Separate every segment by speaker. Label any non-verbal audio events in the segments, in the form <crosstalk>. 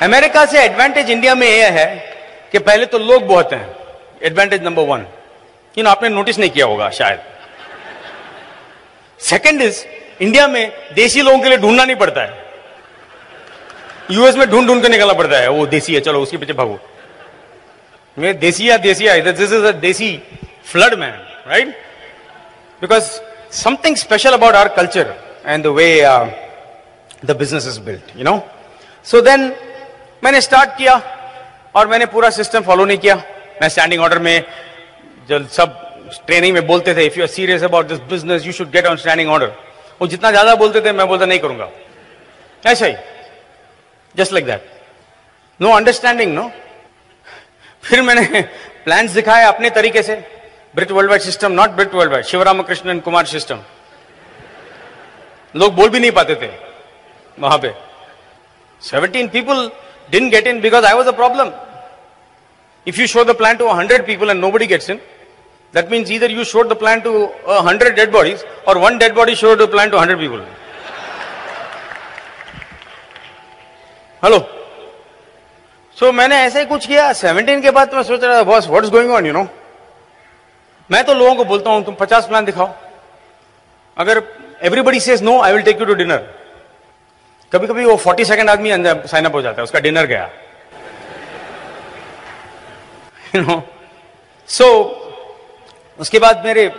Speaker 1: America से advantage India में यह है कि पहले तो लोग बहुत हैं। Advantage number one you know आपने नोटिस नहीं किया होगा, शायद। सेकंड इज़ इंडिया में देसी लोगों के लिए ढूंढना नहीं पड़ता है। यूएस में ढूंढ ढूंढ के निकलना पड़ता है। वो देसी है, चलो उसके पीछे भागो। मैं देसी या देसी है this is a desi flood man right because something special about our culture and the way the business is built you know so then मैंने स्टार्ट किया और मैंने पूरा सिस्टम फॉलो नहीं किया। मैं स्टैंडिंग ऑर्डर में जब सब ट्रेनिंग में बोलते थे if you are serious about this business you should get on standing order वो जितना ज़्यादा बोलते थे, मैं बोलता, नहीं करूँगा। ऐसा ही। Just like that no understanding no फिर मैंने प्लान दिखाए अपने तरीके से। Britt worldwide system not Britt worldwide Shivaramakrishnan Kumar system लोग बोल भी नहीं पाते थे वहाँ पे। 17 people didn't get in because I was a problem. If you show the plan to 100 people and nobody gets in, that means either you showed the plan to 100 dead bodies or one dead body showed the plan to 100 people. Hello so so, मैंने ऐसे ही कुछ किया 17 के बाद मैं सोच रहा था boss what is going on you know मैं तो लोगों को बोलता हूं तुम 50 प्लान दिखाओ अगर everybody says no I will take you to dinner कभी कभी वो फोर्टी सेकेंड आदमी साइन अप हो जाता है, उसका डिनर गया। यू नो सो उसके बाद मेरे,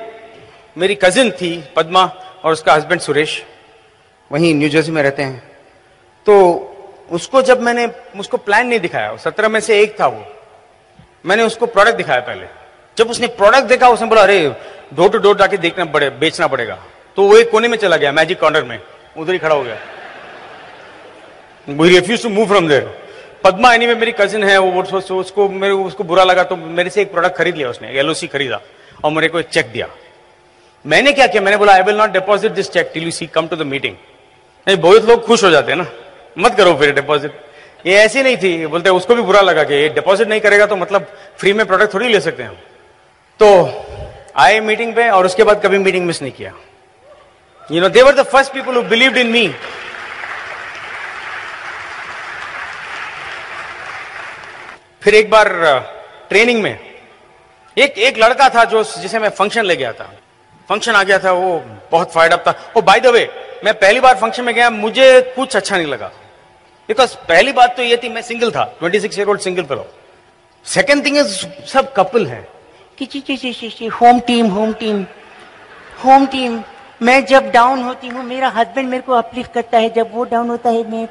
Speaker 1: मेरी कजिन थी, पद्मा, और उसका हस्बैंड सुरेश, वहीं न्यू जर्सी में रहते हैं। तो उसको जब मैंने, उसको प्लान नहीं दिखाया सत्रह में से एक था वो। मैंने उसको प्रोडक्ट दिखाया पहले। जब उसने प्रोडक्ट देखा, उसने बोला, अरे डोर टू डोर जाके देखना पड़े, बेचना पड़ेगा। तो वो एक कोने में चला गया मैजिक कॉर्नर में, उधर ही खड़ा हो गया। We refuse to move from there Padma any में मेरी कजिन है वो उसको, उसको मेरे उसको बुरा लगा तो मेरे से एक प्रोडक्ट खरीद लिया उसने एलओसी खरीदा और मेरे को एक चेक दिया। मैंने क्या किया? मैंने बोला I will not deposit this cheque till you see come to the meeting नहीं बहुत लोग खुश हो जाते हैं ना। मत करो फिर डिपॉजिट ये ऐसी नहीं थी। बोलते उसको भी बुरा लगा कि ये डिपॉजिट नहीं करेगा तो मतलब फ्री में प्रोडक्ट थोड़ी ले सकते हैं तो आए मीटिंग पे और उसके बाद कभी मीटिंग मिस नहीं किया। You know they were the first people who believed in me फिर एक बार ट्रेनिंग में, एक एक लड़का था जो जिसे मैं फ़ंक्शन ले गया था। फ़ंक्शन आ गया था, वो बहुत फायर्ड अप था। ओ बाय द वे मैं पहली बार फ़ंक्शन में गया, मुझे कुछ अच्छा नहीं लगा। बिकॉज़ पहली बात तो ये थी, मैं सिंगल था 26 six year old single fellow second thing is सब कपल है।
Speaker 2: Home team home team home team मैं जब डाउन होती हूँ, मेरा हस्बैंड मेरे को अपलिफ्ट करता है, जब वो डाउन होता है, मैं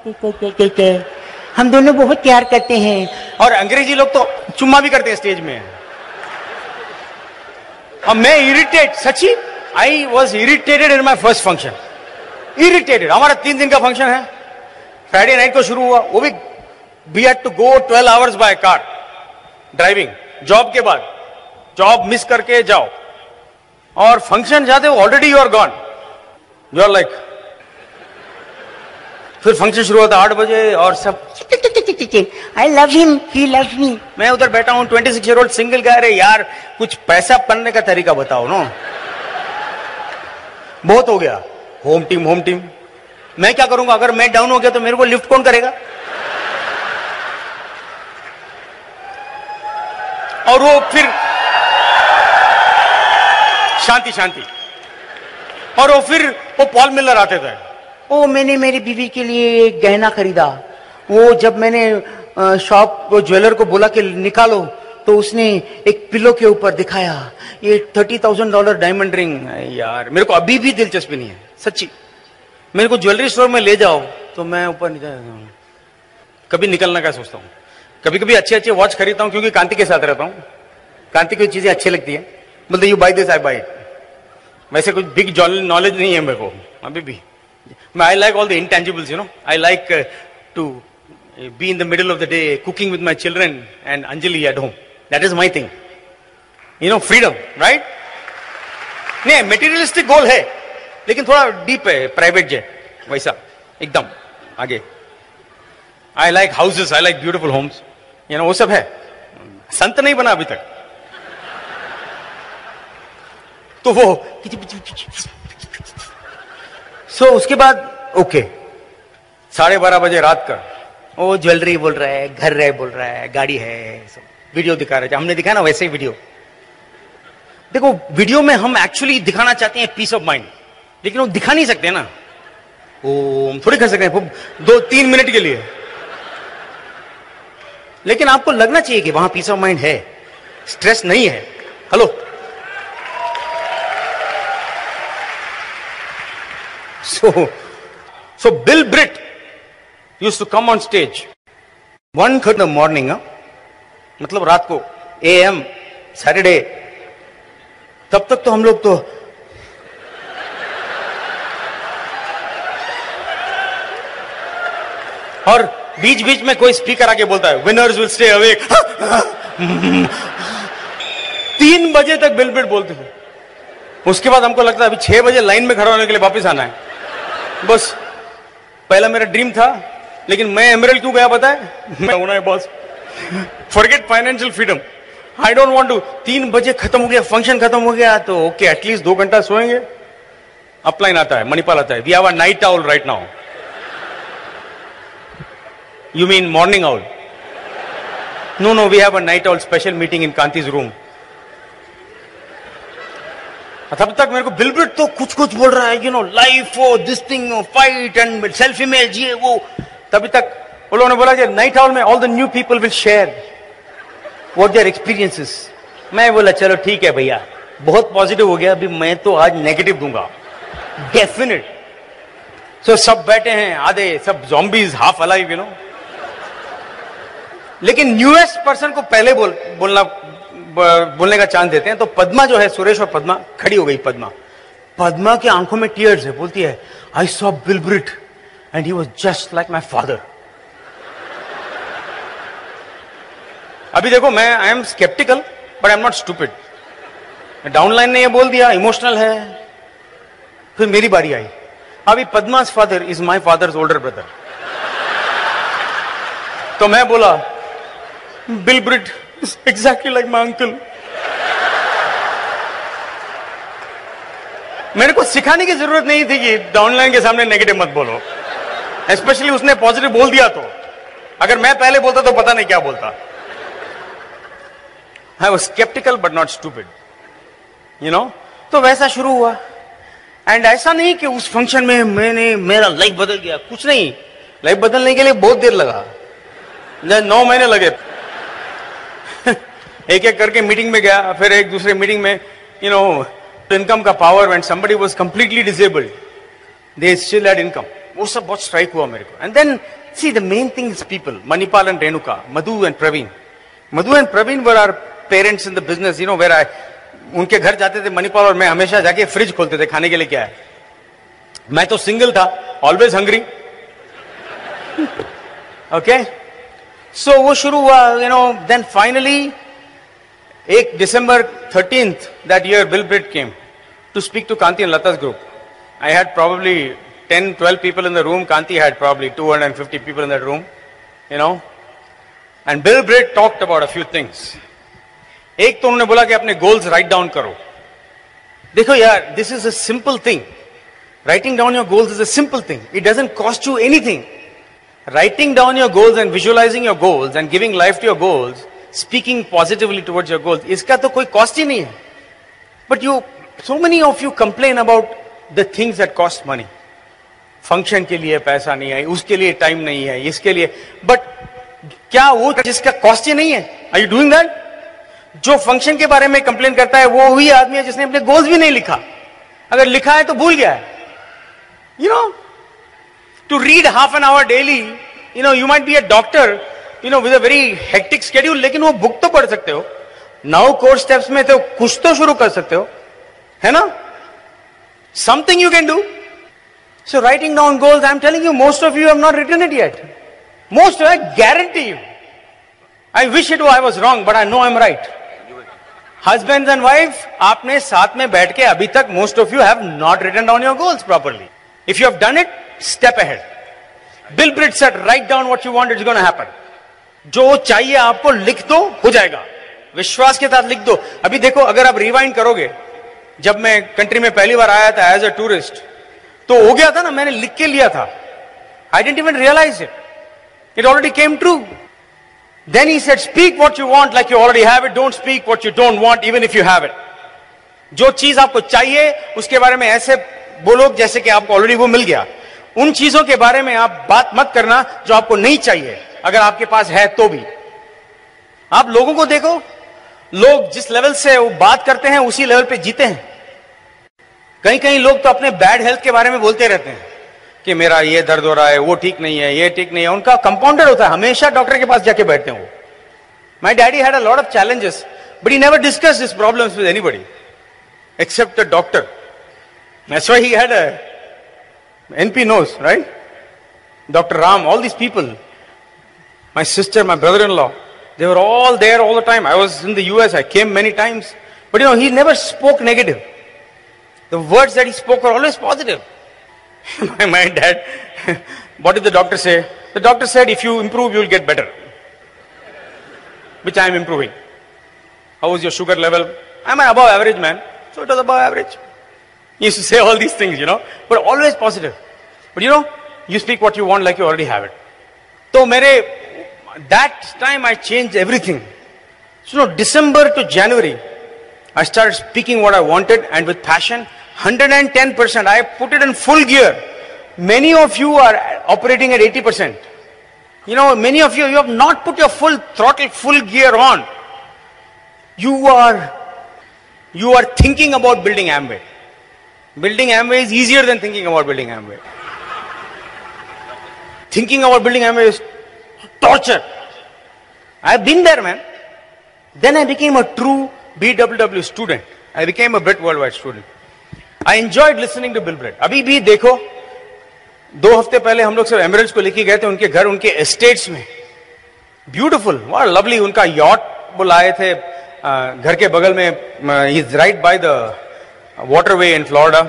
Speaker 2: हम दोनों बहुत प्यार करते हैं।
Speaker 1: और अंग्रेज़ी लोग तो चुम्मा भी करते हैं स्टेज में। और मैं irritate Sachi I was irritated in my first function irritated हमारा तीन दिन का फ़ंक्शन है। फ्राइडे नाइट को शुरू हुआ, वो भी we had to go twelve hours by car driving job के बाद। जॉब मिस करके जाओ। और फ़ंक्शन जाते हो already you are gone you are like फिर फ़ंक्शन शुरू होता आठ बजे और सब
Speaker 2: I love him he love me
Speaker 1: मैं उधर बैठा हूँ twenty six year old single गा रहे यार, कुछ पैसा पन्ने का तरीका बताओ नो। बहुत हो गया। होम टीम होम टीम मैं क्या करूँगा? अगर मैं डाउन हो गया तो मेरे को लिफ्ट कौन करेगा? और वो फिर शांति शांति। और वो फिर वो पॉल मिलर आते थे।
Speaker 2: ओ, मैंने मेरी बीवी के लिए एक गहना खरीदा। वो जब मैंने शॉप ज्वेलर को बोला कि निकालो तो उसने एक पिलो के ऊपर दिखाया। ये thirty thousand dollar diamond ring.
Speaker 1: यार, मेरे को अभी भी दिलचस्पी नहीं है, सच्ची। मेरे को ज्वेलरी स्टोर में ले जाओ तो मैं ऊपर निकल कभी निकलना का सोचता हूँ। कभी कभी अच्छे अच्छे वॉच खरीदता हूँ, क्योंकि कांति के साथ रहता हूँ। कांति की चीज़ें अच्छी लगती है। बोलते you buy this I buy वैसे कुछ बिग नॉलेज नहीं है मेरे को, अभी भी। I like all the intangibles, you know. I like uh, to uh, be in the middle of the day cooking with my children and Anjali at home. That is my thing. You know, freedom, right? नहीं materialistic goal है लेकिन थोड़ा deep है private jet वैसा एकदम आगे I like houses I like beautiful homes you know वो सब है संत नहीं बना अभी तक तो वो सो so, उसके बाद ओके साढ़े बारह बजे रात का।
Speaker 2: वो ज्वेलरी बोल रहा है घर रहे बोल रहा है गाड़ी है सब। वीडियो दिखा रहे थे। हमने दिखा ना वैसे ही वीडियो। देखो वीडियो में हम एक्चुअली दिखाना चाहते हैं पीस ऑफ़ माइंड लेकिन वो दिखा नहीं सकते ना। ओम थोड़ी कर सकते हैं दो तीन मिनट के लिए। लेकिन आपको लगना चाहिए कि वहाँ पीस ऑफ़ माइंड है। स्ट्रेस नहीं है। Hello so so Bill Britt used to come on stage one third morning मतलब रात को ए एम सैटरडे तब तक तो हम लोग तो और बीच बीच में कोई स्पीकर आके बोलता है विनर्स विल स्टे अवेक तीन बजे तक बिल बिल बोलते थे। उसके बाद हमको लगता है, अभी छह बजे लाइन में खड़ा होने के लिए वापस आना है। बस पहला मेरा ड्रीम था लेकिन मैं एमरल क्यों गया पता है? मैं होना है boss forget financial freedom I don't want to तीन बजे खत्म हो गया फ़ंक्शन खत्म हो गया तो ओके एटलीस्ट दो घंटा सोएँगे। अपलाइन आता है मणिपाल आता है we have a night owl right now You mean morning owl? No, no, we have a night owl special meeting in Kanti's room. तब तक मेरे को बिलबिट तो कुछ कुछ बोल रहा है you know life oh this thing fight and self image ये वो। तभी तक उन्होंने बोला कि नाइट आउल में all the new people will share what their experiences मैं बोला चलो ठीक है भैया बहुत पॉजिटिव हो गया अभी मैं तो आज नेगेटिव दूँगा। डेफिनेट सो so, सब बैठे हैं आधे सब zombies half alive you know लेकिन न्यूएस्ट पर्सन को पहले बोल बोलना बोलने का चांस देते हैं तो पद्मा जो है, सुरेश और पद्मा खड़ी हो गई, पद्मा। पद्मा की आँखों में टीयर्स है, बोलती है I saw Bill Britt and he was just like my father अभी देखो, मैं I am sceptical but I am not stupid downline ने ये बोल दिया इमोशनल है. फिर मेरी बारी आई। अभी Padma's father is my father older brother तो मैं बोला Bill Is exactly like my uncle. मेरे को सिखाने की ज़रूरत नहीं थी कि डाउनलाइन के सामने नेगेटिव मत बोलो। स्पेशली उसने पॉजिटिव बोल दिया तो। अगर मैं पहले बोलता तो पता नहीं क्या बोलता। I was sceptical but not stupid you know तो वैसा शुरू हुआ। एंड ऐसा नहीं कि उस फ़ंक्शन में मैंने मेरा लाइफ बदल गया। कुछ नहीं। लाइफ बदलने के लिए बहुत देर लगा। नौ महीने लगे। एक एक करके मीटिंग में गया, फिर एक दूसरे मीटिंग में यू नो इनकम का power when somebody was completely disabled they still had income वो सब बहुत स्ट्राइक हुआ मेरे को. And then see the main thing is people Manipal and Renuka Madhu and Praveen Madhu and Praveen were are parents in the business you know where I उनके घर जाते थे मणिपाल और मैं हमेशा जाके फ्रिज खोलते थे खाने के लिए क्या है। मैं तो सिंगल था ऑलवेज हंग्री ओके सो वो शुरू हुआ यू नो देन फाइनली एक December 13th that year, Bill Britt came to speak to Kanti and Lata's group. I had probably 10, 12 people in the room. Kanti had probably 250 people in that room, you know. And Bill Britt talked about a few things. एक तो उन्होंने बोला कि अपने goals write down करो देखो यार this is a simple thing writing down your goals is a simple thing it doesn't cost you anything writing down your goals and visualizing your goals and giving life to your goals speaking positively towards your goals इसका तो कोई cost ही नहीं है but you so many of you complain about the things that cost money function के लिए पैसा नहीं है उसके लिए टाइम नहीं है इसके लिए बट क्या वो जिसका कॉस्ट ही नहीं है आई यू डूइंग दैट जो फ़ंक्शन के बारे में कंप्लेन करता है वो वही आदमी है जिसने अपने गोल्स भी नहीं लिखा अगर लिखा है तो भूल गया है you know to read half an hour daily you know you might be a doctor you know with a very hectic schedule लेकिन वो बुक तो पढ़ सकते हो। नौ कोर्स स्टेप्स में तो कुछ तो शुरू कर सकते हो। है ना? Something you can do so writing down goals I am telling you most of you have not written it yet most I guarantee you I wish it I was wrong but I know I am right husband and wife आपने साथ में बैठ के अभी तक most of you have not written down your goals properly if you have done it step ahead Bill Britt set write down what you want it's gonna happen जो चाहिए आपको लिख दो हो जाएगा विश्वास के साथ लिख दो अभी देखो अगर आप रिवाइंड करोगे जब मैं कंट्री में पहली बार आया था एज अ टूरिस्ट तो हो गया था ना मैंने लिख के लिया था I didn't even realise it
Speaker 1: It already came true. Then he said, Speak what you want like you already have it. Don't speak what you don't want, even if you have it. जो चीज़ आपको चाहिए उसके बारे में ऐसे बोलो जैसे कि आपको ऑलरेडी वो मिल गया उन चीज़ों के बारे में आप बात मत करना जो आपको नहीं चाहिए अगर आपके पास है तो भी आप लोगों को देखो लोग जिस लेवल से वो बात करते हैं उसी लेवल पे जीते हैं कहीं कहीं लोग तो अपने बैड हेल्थ के बारे में बोलते रहते हैं कि मेरा ये दर्द हो रहा है वो ठीक नहीं है ये ठीक नहीं है उनका कंपाउंडर होता है हमेशा डॉक्टर के पास जाके बैठते हैं वो my daddy had a lot of challenges but he never discuss this problems with anybody except the doctor had a NP knows, right? Dr. Ram, all these people, my sister, my brother-in-law, they were all there all the time. I was in the US, I came many times. But you know, he never spoke negative. The words that he spoke were always positive. <laughs> my, my dad, <laughs> what did the doctor say? The doctor said, if you improve, you'll get better. <laughs> Which I am improving. How was your sugar level? I'm an above average man. So it was above average. He used to say all these things, you know, but always positive. But you know, you speak what you want like you already have it. So mere, that time I changed everything. So December to January, I started speaking what I wanted and with passion, 110%. I put it in full gear. Many of you are operating at 80%. You know, many of you, you have not put your full throttle, full gear on. You are, you are thinking about building Amway. Building Amway is easier than thinking about building Amway. thinking about building Amway is torture. I've been there, man. Then I became a true BWW student. I became a Brit Worldwide student. I enjoyed listening to Bill Britt. अभी भी देखो दो हफ़्ते पहले हम लोग सब emeralds को लेके गए थे उनके घर उनके एस्टेट्स में ब्यूटिफुल वाह लवली उनका यॉट बुलाए थे घर के बगल में is right by the waterway in Florida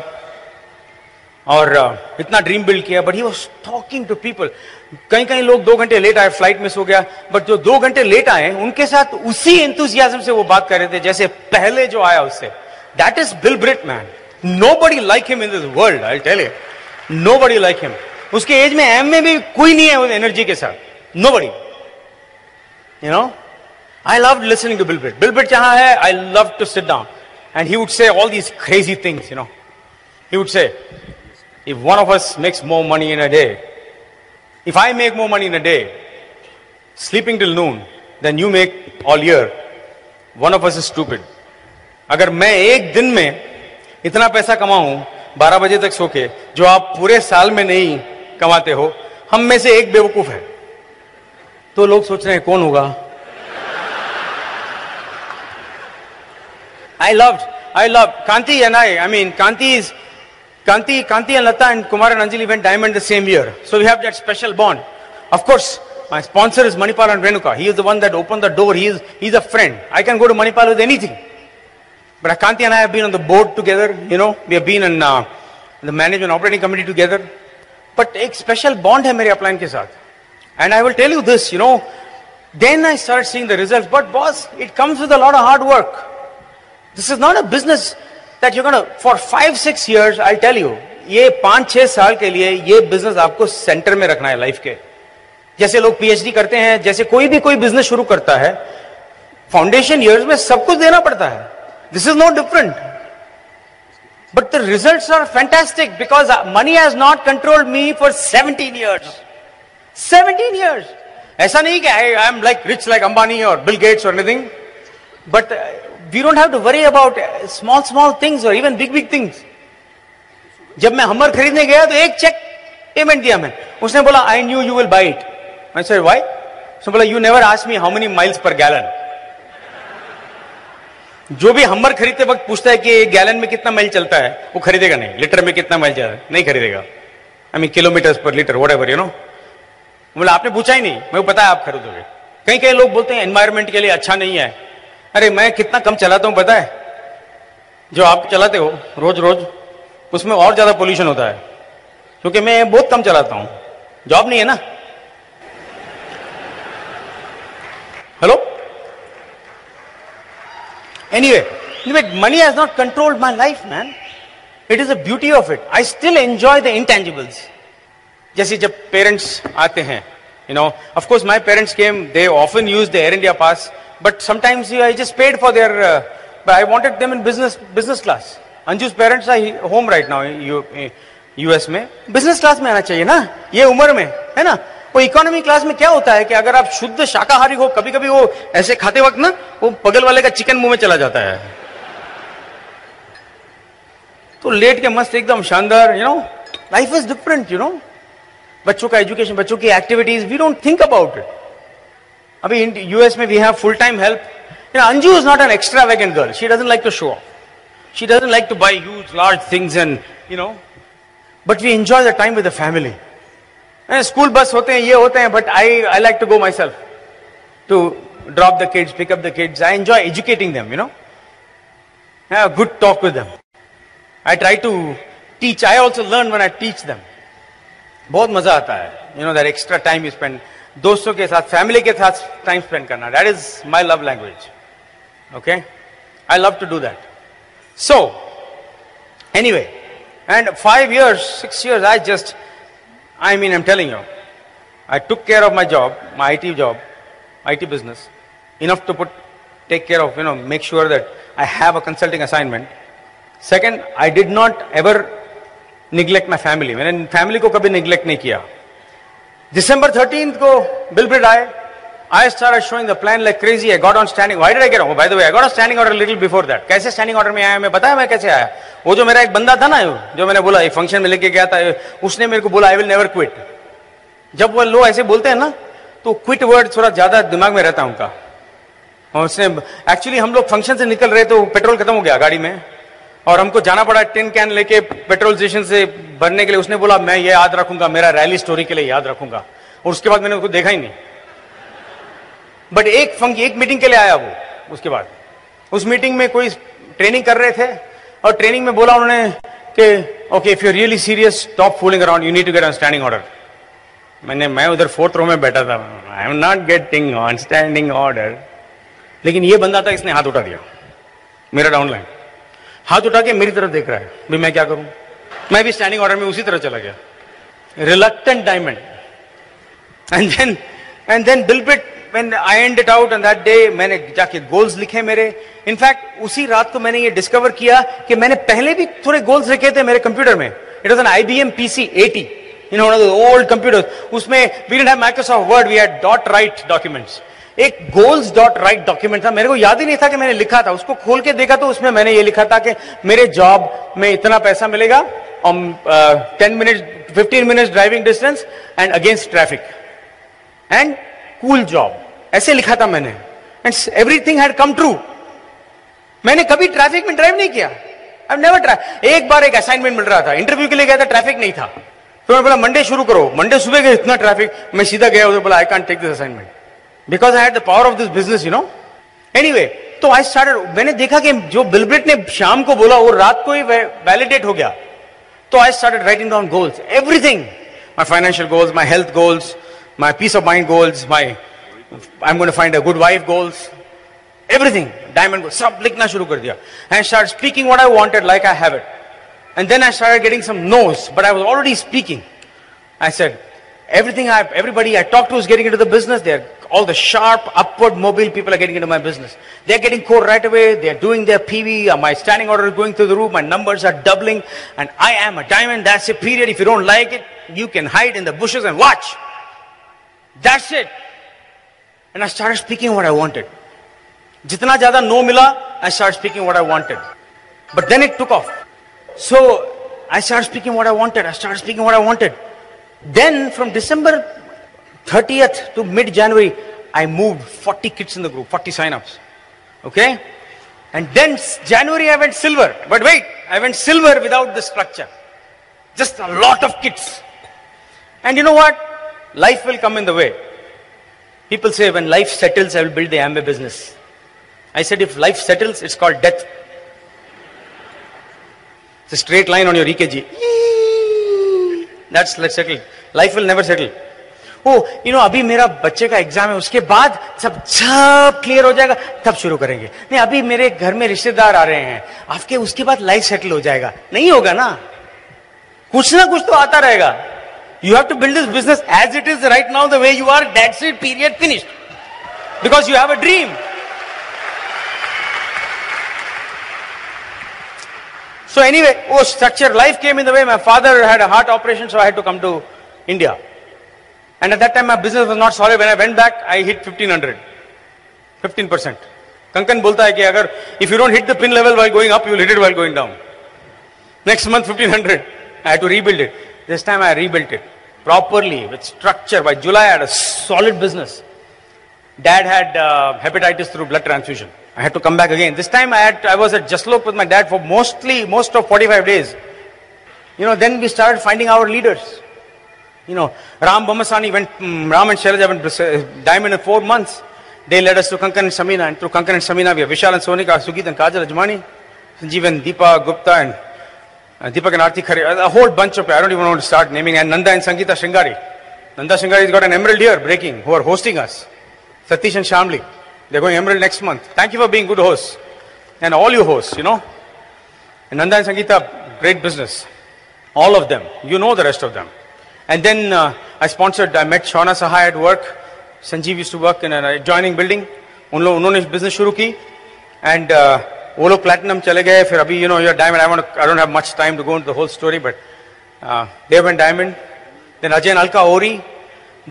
Speaker 1: और इतना ड्रीम बिल्ड किया but he was talking to people कहीं कहीं लोग दो घंटे लेट आए फ़्लाइट मिस हो गया बट जो दो घंटे लेट आए, उनके साथ उसी एंथुजियाज्म से वो बात कर रहे थे जैसे पहले जो आया उससे. That is Bill Britt man nobody like him in this world I tell you nobody like him उसके एज में एम में भी कोई नहीं है उस एनर्जी के साथ. Nobody you know I love listening to Bill Britt Bill Britt जहाँ है I love to sit down and he would say all these crazy things you know he would say If one of us makes more money in a day, if I make more money in a day, sleeping till noon, than you make all year, one of us is stupid. अगर मैं एक दिन में इतना पैसा कमाऊं 12 बजे तक सो के जो आप पूरे साल में नहीं कमाते हो हम में से एक बेवकूफ़ है तो लोग सोच रहे हैं कौन होगा I love I love Kanti and I I mean Kanti is Kanti, Kanti and Lata and Kumar and Anjali went diamond the same year. So we have that special bond. Of course, my sponsor is Manipal and Renuka. He is the one that opened the door. He is, he's a friend. I can go to Manipal with anything. But Kanti and I have been on the board together. You know, we have been in uh, the management operating committee together. But a special bond hai mere ke saath. And I will tell you this, you know, then I start seeing the results. But boss, it comes with a lot of hard work. This is not a business. Going to, for five, six years, I'll tell you, ये पाँच छह साल के लिए ये business आपको centre में रखना है लाइफ के। जैसे लोग पीएचडी करते हैं जैसे कोई भी कोई बिज़नेस शुरू करता है फाउंडेशन ईयर्स में सब कुछ देना पड़ता है। This is not different but the results are fantastic because money has not controlled me for seventeen years seventeen years ऐसा नहीं कि I am like rich like Ambani और बिल गेट्स और anything but we don't have to worry about small small things or even big big things. जब मैं हमर खरीदने गया तो एक चेक पेमेंट दिया मैं उसने बोला I knew you will buy it मैं सर वाई उसने बोला you never ask me how many miles per gallon जो भी हमर खरीदते वक्त पूछता है कि गैलन में कितना माइल चलता है, वो खरीदेगा नहीं। लीटर में कितना माइल चलता है नहीं खरीदेगा। I mean kilometre per litre whatever you know बोला, आपने पूछा ही नहीं। मैं पता है आप खरीदोगे। कई कई लोग बोलते हैं एनवायरमेंट के लिए अच्छा नहीं है। अरे मैं कितना कम चलाता हूँ बताए जो आप चलाते हो रोज रोज उसमें और ज़्यादा पोल्यूशन होता है। क्योंकि मैं बहुत कम चलाता हूँ। जॉब नहीं है ना? Hello anyway money has not controlled my life man it is a beauty of it I still enjoy the intangibles जैसे जब पेरेंट्स आते हैं you know of course my parents came they often use the Air India pass but sometimes I just paid for their, uh, but I wanted them in business, business class. Anju's parents are home right now in US में. Business class में आना चाहिए ना? ये उम्र में है ना? वो इकोनॉमी क्लास में क्या होता है कि अगर आप शुद्ध शाकाहारी हो कभी कभी वो ऐसे खाते वक्त ना वो बगल वाले का चिकन मुँह में चला जाता है। तो लेट के मस्त एकदम शानदार you know life is different you know बच्चों का एजुकेशन बच्चों की activities we don't think about it अभी यूएस में we have full time help You know, Anju is not an extravagant girl. She doesn't like to show off. She doesn't like to buy huge, large things and, you know. But we enjoy the time with the family. And school bus होते हैं ये होते हैं but I I like to go myself to drop the kids, pick up the kids. I enjoy educating them, you know. Have a good talk with them. I try to teach. I also learn when I teach them. बहुत मजा आता है you know that extra time you spend दोस्तों के साथ family के साथ time spend करना। That is my love language okay I love to do that so anyway and five years six years I just I mean am telling you I took care of my job my I T job I T business enough to put take care of, you know, make sure that i have a consulting assignment. Second, i did not ever neglect my family. मैंने family को कभी neglect नहीं किया। दिसंबर 13th को Bill Britt आए I started showing the plan like crazy. I got on standing. Why did I get on? Oh, by the way, I got on standing order little before that. कैसे standing order में आया मैं बताया मैं कैसे आया वो जो मेरा एक बंदा था ना जो मैंने बोला एक फ़ंक्शन में लेके गया था उसने मेरे को बोला आई विल नेवर क्विट जब वो लोग ऐसे बोलते हैं ना तो क्विट वर्ड थोड़ा ज़्यादा दिमाग में रहता है उनका और उसने एक्चुअली हम लोग फ़ंक्शन से निकल रहे तो पेट्रोल खत्म हो गया गाड़ी में और हमको जाना पड़ा टिन कैन लेके पेट्रोल स्टेशन से भरने के लिए। उसने बोला, मैं ये याद रखूँगा, मेरा रैली स्टोरी के लिए याद रखूँगा। और उसके बाद मैंने उसको देखा ही नहीं। बट एक फंक एक मीटिंग के लिए आया वो, उसके बाद। उस मीटिंग में कोई ट्रेनिंग कर रहे थे और ट्रेनिंग में बोला उन्होंने कि okay if you really serious stop fooling around you need to get standing order मैंने, मैं उधर फोर्थ रो में बैठा था। I am not getting on standing order लेकिन ये बंदा था, इसने हाथ उठा दिया। मेरा डाउनलाइन हाथ उठा के मेरी तरफ़ देख रहा है। भाई मैं क्या करूँ? मैं भी स्टैंडिंग ऑर्डर में उसी तरह चला गया। Reluctant diamond and then and then Bill Britt when I ended out on that day, मैंने जाके गोल्स लिखे मेरे। इनफैक्ट उसी रात को मैंने ये डिस्कवर किया कि मैंने पहले भी थोड़े गोल्स लिखे थे मेरे कंप्यूटर में। It was an PC 80 you know one of the old computers उसमें we didn't have Microsoft Word, we had dot write documents एक गोल्स डॉट राइट डॉक्यूमेंट था। मेरे को याद ही नहीं था कि मैंने लिखा था। उसको खोल के देखा तो उसमें मैंने ये लिखा था कि मेरे जॉब में इतना पैसा मिलेगा ten minute fifteen minute driving distance and against traffic and cool job ऐसे लिखा था मैंने। And everything had come true मैंने कभी ट्रैफ़िक में ड्राइव नहीं किया। आई नेवर ट्राई एक बार एक असाइनमेंट मिल रहा था। इंटरव्यू के लिए गया था ट्रैफ़िक नहीं था। तो मैं बोला, मंडे शुरू करो। मंडे सुबह गए, इतना ट्रैफ़िक मैं सीधा गया, उधर बोला I can't take this assignment because I had the power of this business you know anyway तो आई स्टार्टेड मैंने देखा कि जो बिलब्रिट ने शाम को बोला वो रात को ही वैलिडेट हो गया। तो I started writing down goals everything my financial goals my health goals my peace of mind goals my I am going find a good wife goals everything diamond सब लिखना शुरू कर दिया। And start speaking what I wanted like I have it And then I started getting some no's, but I was already speaking. I said, Everything I, everybody I talk to is getting into the business. They're all the sharp, upward, mobile people are getting into my business. They're getting core right away. They're doing their PV. Uh, my standing order is going through the roof. My numbers are doubling. And I am a diamond. That's a period. If you don't like it, you can hide in the bushes and watch. That's it. And I started speaking what I wanted. Jitna jada no mila, I started speaking what I wanted. But then it took off. So I started speaking what I wanted. I started speaking what I wanted. Then from December 30th to mid January, I moved 40 kids in the group, 40 sign-ups. Okay? And then January I went silver. But wait, I went silver without the structure. Just a lot of kids. And you know what? Life will come in the way. People say when life settles, I will build the Amway business. I said if life settles, it's called death. It's a straight line on your EKG. That's like settle life will never settle oh you know अभी मेरा बच्चे का exam है, उसके बाद सब सब clear हो जाएगा, तब शुरू करेंगे। नहीं, अभी मेरे घर में रिश्तेदार आ रहे हैं, आपके, उसके बाद लाइफ सेटल हो जाएगा। नहीं होगा ना? कुछ ना कुछ तो आता रहेगा। You have to build this business as it is right now the way you are that's it period finished because you have a dream So anyway, oh, structure, life came in the way. My father had a heart operation, so I had to come to India. And at that time, my business was not solid. When I went back, I hit 1500. 15%. Kankan bolta hai ki agar, if you don't hit the pin level while going up, you will hit it while going down. Next month, 1500. I had to rebuild it. This time I rebuilt it properly with structure. By July, I had a solid business. Dad had uh, hepatitis through blood transfusion. I had to come back again. This time I had, I was at Jaslok with my dad for mostly, most of 45 days. You know, then we started finding our leaders. You know, Ram Bamasani went, um, Ram and Shailaja went uh, diamond in four months. They led us to Kankan and Samina, and through Kankan and Samina, we have Vishal and Sonika, Sugit and Kajal Ajmani, Sanjeev and Deepa Gupta, and uh, Deepak and Arti Khare, a whole bunch of, I don't even want to start naming, and Nanda and Sangeeta Shingari. Nanda Shingari has got an emerald here breaking, who are hosting us. Satish and Shamli. They're going emerald next month. Thank you for being good hosts. And all you hosts, you know. And Nanda and Sangeeta, great business. All of them. You know the rest of them. And then uh, I sponsored, I met Shauna Sahai at work. Sanjeev used to work in an adjoining building. उन लोग उन्होंने business शुरू की and वो लोग platinum चले गए फिर अभी you know your diamond I want I don't have much time to go in the whole story but they went diamond then Ajay Alka ओरी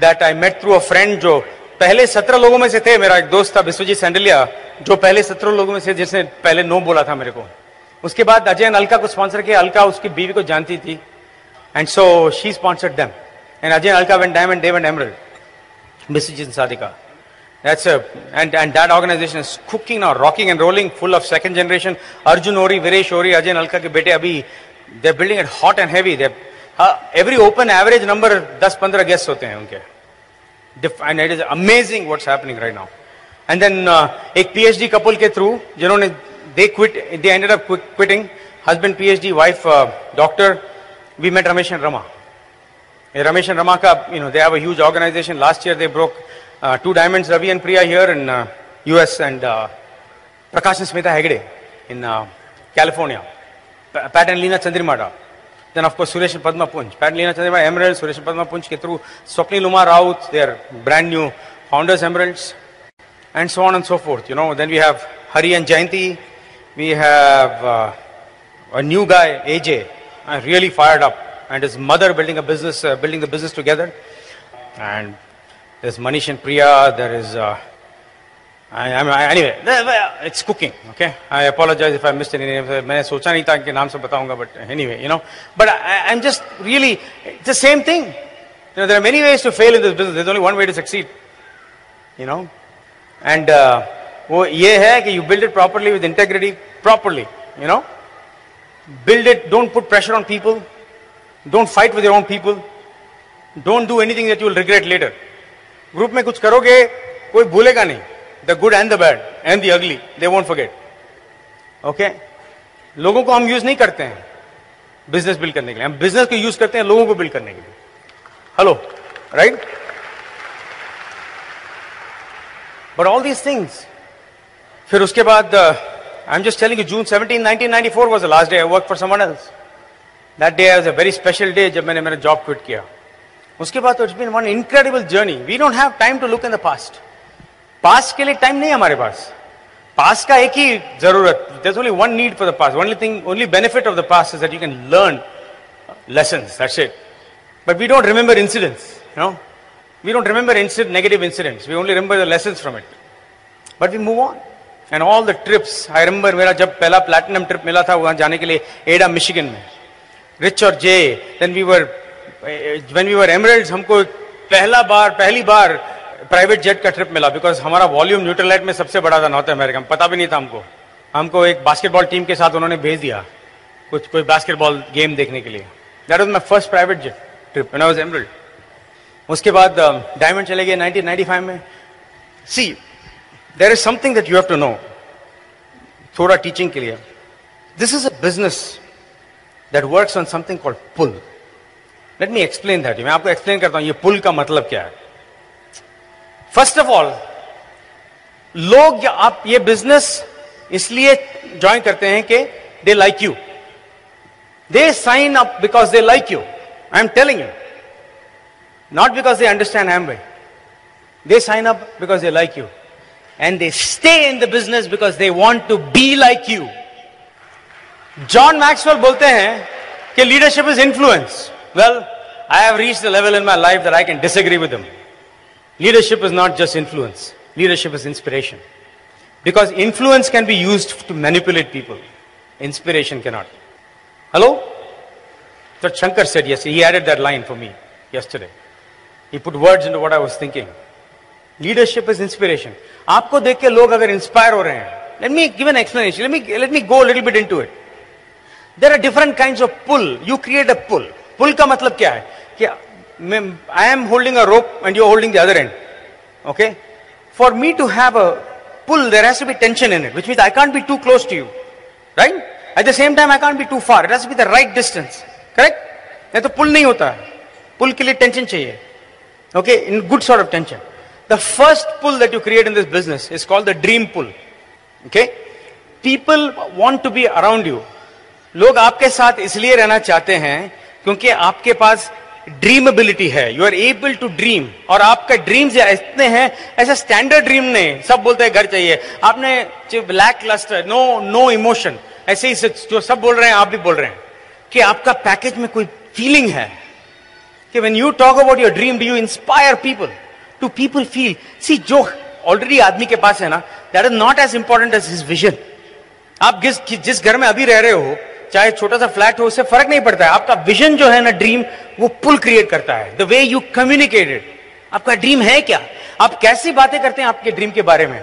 Speaker 1: that I met through a friend जो पहले सत्रह लोगों में से थे मेरा एक दोस्त था विश्वजीत सैंडलिया जो पहले सत्रह लोगों में से जिसने पहले नो बोला था मेरे को उसके बाद अजय अलका को स्पॉन्सर किया अलका उसकी बीवी को जानती थी and so she sponsored them and Ajay Alka went diamond they went emerald Vishwajeet Sadiqa That's a, and, and that organization is cooking now, rocking and rolling, full of second generation. Arjun Ori, Viresh Ori, Ajay Nalka ke bete abhi, they're building it hot and heavy. They're, uh, every open average number 10-15 guests hote hain unke. Dif- And it is amazing what's happening right now. And then uh, एक PhD couple के through, जिन्होंने they quit, they ended up quit, quitting. Husband PhD, wife uh, doctor. We met Ramesh and Rama. Yeah, Ramesh and Rama ka, you know, they have a huge organization. Last year they broke uh, two diamonds, Ravi and Priya here in uh, US and uh, Prakash and Smita Hegde in uh, California. Pa- Pat and Leena Chandrimada. Then of course Suresh and Padma Punj. Pat Leena Chandrimada, Emerald, Suresh and Padma Punj ke through Swapnil Umar Raut, they are brand new founders Emeralds and so on and so forth. You know, then we have Hari and Jayanti. We have uh, a new guy, AJ, uh, really fired up, and his mother building a business, uh, building the business together. And there's Manish and Priya. There is. Uh, I, I'm, I, anyway, there- there- it's cooking. Okay, I apologize if I missed any names. मैंने सोचा नहीं था इनके नाम से बताऊंगा, but anyway, you know. But I, I'm just really it's the same thing. You know, there are many ways to fail in this business. There's only one way to succeed. You know, and uh, वो ये है कि you build it properly with integrity, properly. You know, build it. Don't put pressure on people. Don't fight with your own people. Don't do anything that you will regret later. Group में कुछ करोगे कोई भूलेगा नहीं the good and the bad and the ugly they won't forget okay लोगों को हम use नहीं करते हैं बिज़नेस बिल्ड करने के लिए। हम बिज़नेस को यूज़ करते हैं लोगों को बिल्ड करने के लिए। Hello right but all these things फिर उसके बाद I am just telling June 17 1994 was the last day I work for someone else that day was a very special day जब मैंने मेरा जॉब क्विट किया। उसके बाद it's been one incredible journey we don't have time to look in the past past के लिए time नहीं हमारे पास। पास का एक ही ज़रूरत only one need for the past only thing only benefit of the past is that you can learn lesson that's it but we don't remember incidents no we don't remember negative incidents we only remember the lesson from it but we move on and all the trips I remember मेरा जब पहला platinum trip मिला था वहाँ जाने के लिए Ada Michigan में। रिच और Jay then we were when we were emerald हमको पहला बार, पहली बार प्राइवेट जेट का ट्रिप मिला बिकॉज़ हमारा वॉल्यूम न्यूट्रलाइट में सबसे बड़ा था नॉर्थ अमेरिका में। पता भी नहीं था हमको। हमको एक बास्केटबॉल टीम के साथ उन्होंने भेज दिया, कुछ, कोई बास्केटबॉल गेम देखने के लिए। That was my first private jet trip when I was emerald उसके बाद डायमंड चले गए 1995 में। See there is something that you have to know थोड़ा टीचिंग के लिए। This is a business that works on something called pull let me explain that मैं आपको एक्सप्लेन करता हूँ, ये पुल का मतलब क्या है। फ़र्स्ट ऑफ़ ऑल लोग या आप ये बिज़नेस इसलिए ज्वाइन करते हैं कि they like you they sign up because they like you I am telling you not because they understand Amway. They sign up because they like you. And they stay in the business because they want to be like you. John Maxwell बोलते हैं कि leadership is influence. Well, I have reached a level in my life that I can disagree with him. Leadership is not just influence. Leadership is inspiration. Because influence can be used to manipulate people. Inspiration cannot. Hello? That Shankar said yes. He added that line for me yesterday. He put words into what I was thinking. Leadership is inspiration. आपको देख के लोग अगर inspire हो रहे हैं let me give an explanation let me let me go little bit into it there are different kinds of pull you create a pull pull का मतलब क्या है कि I am holding a rope and you holding the other end okay for me to have a pull there has to be tension in it which mean I can't be too close to you right at the same time I can't be too far it has be the right distance correct नहीं तो पुल नहीं होता। पुल के लिए tension चाहिए। Okay in good sort of tension The first pull that you create in this business is called the dream pull. Okay? People want to be around you. लोग आपके साथ इसलिए रहना चाहते हैं क्योंकि आपके पास ड्रीमेबिलिटी है. You are able to dream और आपका ड्रीम्स इतने हैं, ऐसा स्टैंडर्ड ड्रीम नहीं. सब बोलते हैं, घर चाहिए. आपने black cluster no no emotion ऐसे ही जो सब बोल रहे हैं, आप भी बोल रहे हैं कि आपका पैकेज में कोई फीलिंग है कि when you talk about your dream do you inspire people to people feel see जो ऑलरेडी आदमी के पास है ना that is not as important as his vision आप जिस जिस घर में अभी रह रहे हो चाहे छोटा सा फ्लैट हो उससे फ़र्क नहीं पड़ता है। आपका विजन जो है ना ड्रीम वो पुल क्रिएट करता है। द वे यू कम्युनिकेटेड आपका ड्रीम है क्या? आप कैसी बातें करते हैं आपके ड्रीम के बारे में?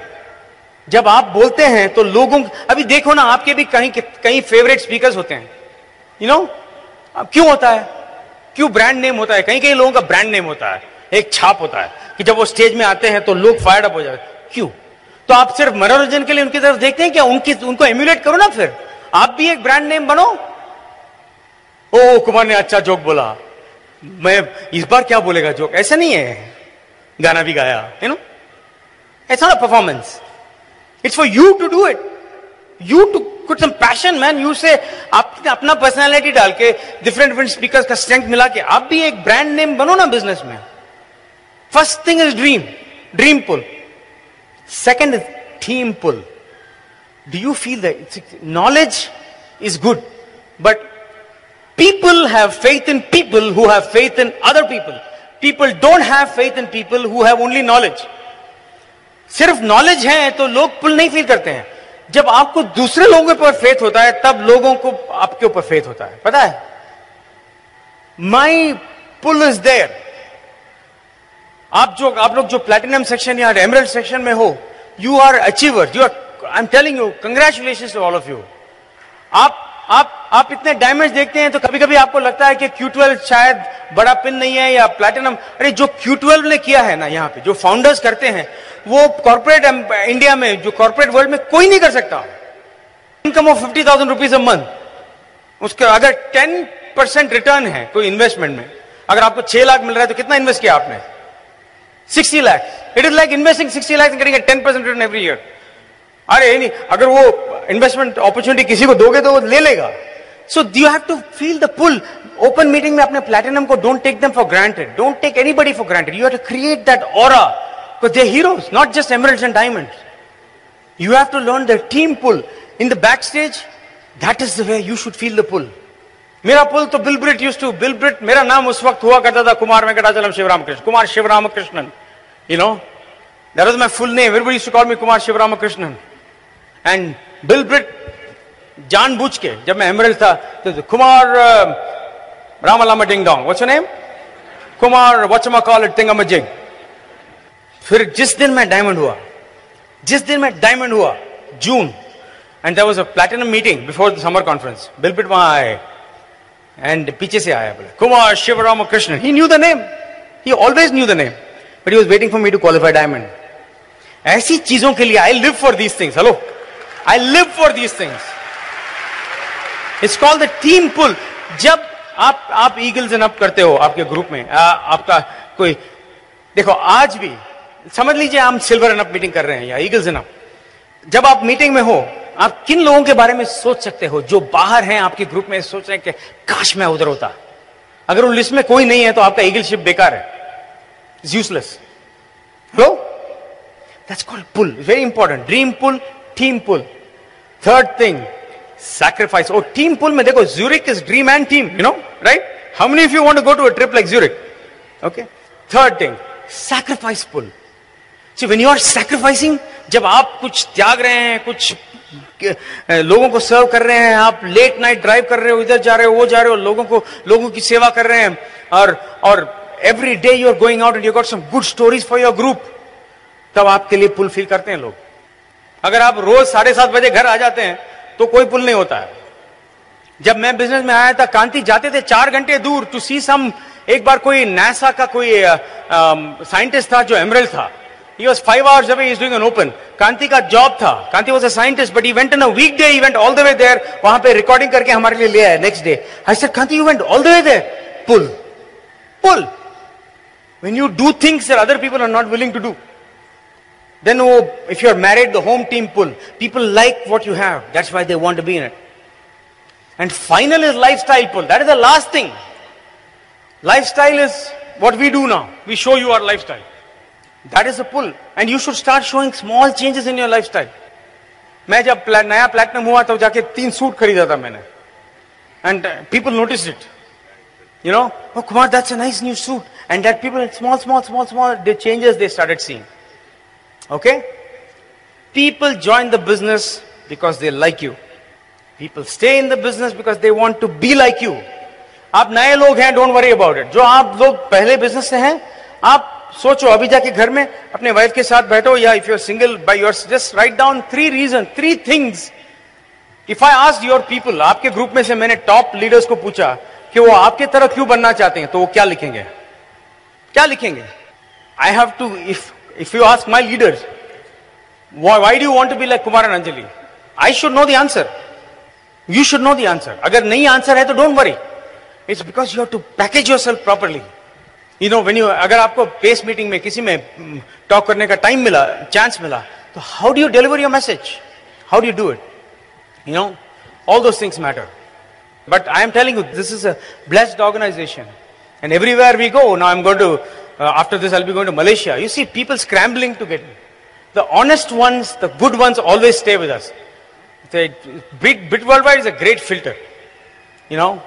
Speaker 1: जब आप बोलते हैं तो लोगों अभी देखो ना आपके भी कहीं कहीं फेवरेट स्पीकर्स होते हैं। यू you नो know, क्यों होता है? क्यों ब्रांड नेम होता है? कहीं कहीं लोगों का ब्रांड नेम होता है। एक छाप होता है कि जब वो स्टेज में आते हैं तो लोग फायर अप हो जाते हैं। क्यों? तो आप सिर्फ़ मनोरंजन के लिए उनकी तरफ़ देखते हैं क्या? उनकी उनको एम्यूलेट करो ना फिर। आप भी एक ब्रांड नेम बनो। ओ, कुमार ने अच्छा जोक बोला। मैं इस बार क्या बोलेगा जोक ऐसा नहीं है। गाना भी गाया you know? It's not performance it's for you to do it you too कुछ some passion man you say आप अपना पर्सनैलिटी डाल के डिफरेंट डिफरेंट स्पीकर का स्ट्रेंथ मिला के, आप भी एक ब्रांड नेम बनो ना बिज़नेस में। First thing is dream dream pull second is theme pull. Do you feel that knowledge is good, but people have faith in people who have faith in other people. People don't have faith in people who have only knowledge. सिर्फ़ knowledge है तो लोग पुल नहीं feel करते हैं जब आपको दूसरे लोगों पर फेथ होता है तब लोगों को आपके ऊपर फेथ होता है पता है माई पुल इज़ देयर आप जो आप लोग जो प्लेटिनम सेक्शन या एमरल्ड सेक्शन में हो you are achiever you are I am telling you congratulation to all of you आप आप आप इतने डैमेज देखते हैं तो कभी कभी आपको लगता है कि क्यू ट्वेल्व शायद बड़ा पिन नहीं है या प्लेटिनम अरे, जो क्यू ट्वेल्व ने किया है ना यहाँ पे, जो फाउंडर्स करते हैं, वो कॉर्पोरेट इंडिया में, जो कॉर्पोरेट वर्ल्ड में कोई नहीं कर सकता। Income of fifty thousand rupees a month उसका, अगर टेन परसेंट रिटर्न है कोई इन्वेस्टमेंट में, अगर आपको छह लाख मिल रहा है तो कितना इन्वेस्ट किया आपने? 60 lakhs. It is like investing 60 lakhs and getting a 10% return every year. अरे, नहीं, अगर वो इन्वेस्टमेंट अपॉर्चुनिटी किसी को दोगे तो वो ले लेगा। So you have to feel the pull open meeting में अपने प्लेटिनम को don't take them for granted don't take anybody for granted you have to create that because they heroes not just emeralds and diamonds you have to learn the team pull in the back stage that is the way you should feel the pull मेरा pull तो Bill Britt used to Bill Britt मेरा नाम उस वक्त हुआ करता था Kumar Venkatachalam Shivaram Krishna Kumar Shivaram Krishnan you know that was my full name everybody to call me Kumar Shivaram Krishnan and Bill Britt जानबूझ के जब मैं एमरल्ड था तो Kumar ramalama ding dong what's name Kumar what's call it thing zig फिर जिस दिन मैं डायमंड हुआ, जिस दिन मैं डायमंड हुआ June and there was a platinum meeting before the summer conference Bill Britt वहाँ आए एंड पीछे से आया बोले, Kumar Shivram Krishna he knew the name he always knew the name but he was waiting for me to qualify diamond ऐसी चीज़ों के लिए I live for these things hello I live for these things it's called the team pull जब आप आप eagles end up करते हो आपके ग्रुप में आ, आपका कोई देखो आज भी समझ लीजिए हम सिल्वर एंड अप मीटिंग कर रहे हैं या ईगल्स एंड अप जब आप मीटिंग में हो आप किन लोगों के बारे में सोच सकते हो? जो बाहर हैं आपके ग्रुप में सोच रहे हैं कि काश मैं उधर होता। अगर उन लिस्ट में कोई नहीं है तो आपका ईगलशिप बेकार है। It's useless. Hello? That's pull very important dream pull team pull, third thing sacrifice और टीम पुल में देखो Zurich is dream and team you know right हम if you want go to a trip like Zurich okay third thing sacrifice pull when you are sacrificing जब आप कुछ त्याग रहे हैं, कुछ लोगों को सर्व कर रहे हैं, आप लेट नाइट ड्राइव कर रहे हो, इधर जा रहे हो, वो जा रहे हो, लोगों को, लोगों की सेवा कर रहे हैं, और और every day you are going out and you got some good stories for your group तब आपके लिए पुल फील करते हैं लोग. अगर आप रोज साढ़े सात बजे घर आ जाते हैं तो कोई पुल नहीं होता है। जब मैं बिज़नेस में आया था, कांति जाते थे चार घंटे दूर टू सी सम एक बार कोई नैसा का कोई साइंटिस्ट था जो एमरल था। Five hours away is doing an open Kanti का जॉब था। Kanti was a scientist but event in week day event all the way there वहाँ पर रिकॉर्डिंग करके हमारे लिए ले आया next day I sir Kanti you all the way there pull. Pull? When you do things other people are not willing to do then oh, if you're married the home team pull people like what you have that's why they want to be in it and final is lifestyle pull that is the last thing lifestyle is what we do now we show you our lifestyle that is a pull and you should start showing small changes in your lifestyle मैं जब प्ला- नया platinum हुआ तब जाके तीन suit खरीदा था मैंने and people notice it you know oh kumar that's a nice new suit and that people small small small small the changes they started seeing okay? People join the business because they like you. People stay in the business because they want to be like you. आप नए लोग हैं don't worry about it जो आप लोग पहले business से हैं, आप सोचो अभी जाके घर में अपने वाइफ के साथ बैठो या if you are single by your just write down three reason three things if I ask your people आपके ग्रुप में से मैंने टॉप लीडर्स को पूछा कि वो आपके तरह क्यों बनना चाहते हैं तो वो क्या लिखेंगे? क्या लिखेंगे? I have to if if you ask my leaders why do want to be like Kumar and Anjali I should know the answer you should know the answer अगर नहीं आंसर है तो don't worry it's because you have to package yourself properly you know when you अगर आपको pace meeting में किसी में talk करने का टाइम मिला चांस मिला तो how do you deliver your message how do you do it you know all those things matter. But i am telling you, this is a blessed organization. And everywhere we go, now i'm going to uh, after this i'll be going to malaysia you see people scrambling to get in. the honest ones the good ones always stay with us the bit, bit worldwide is a great filter you know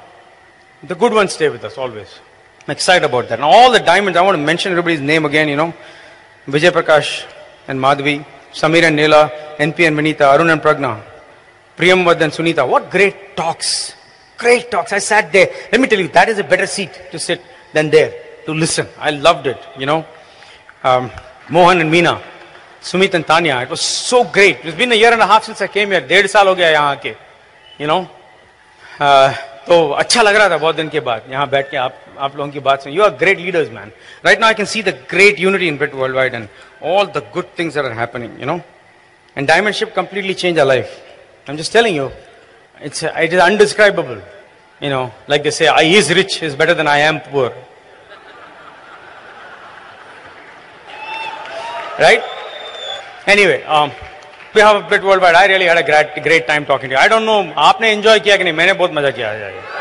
Speaker 1: the good ones stay with us always i'm excited about that and all the diamonds i want to mention everybody's name again you know vijay prakash and madhvi samir and neela np and vinita arun and pragna Priyamvad and Sunita, what great talks. Great talks. I sat there. Let me tell you, that is a better seat to sit than there to listen. I loved it, you know. Um, Mohan and Meena, Sumit and Tanya, it was so great. It's been a year and a half since I came here. डेढ़ साल हो गया यहाँ आके, you know. Uh, तो अच्छा लग रहा था बहुत दिन के बाद यहाँ बैठ के आप आप लोगों की बात सुन you are great leaders man right now I can see the great unity in bit worldwide and all the good things are happening you know and diamond ship completely change a life I'm just telling you, it's it is undescribable. You know, like they say, I is rich is better than I am poor. Right? Anyway, um, we have a bit worldwide. I really had a great great time talking to you. I don't know, आपने enjoy किया कि नहीं? मैंने बहुत मजा किया आज आके.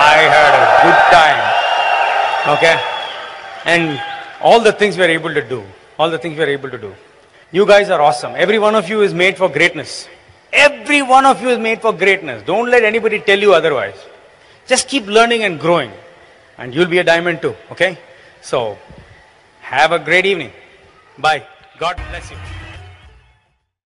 Speaker 1: I had a good time. Okay? And all the things we are able to do, all the things we are able to do. You guys are awesome. Every one of you is made for greatness. Every one of you is made for greatness. Don't let anybody tell you otherwise. Just keep learning and growing, and you'll be a diamond too. Okay? So, have a great evening. Bye. God bless you.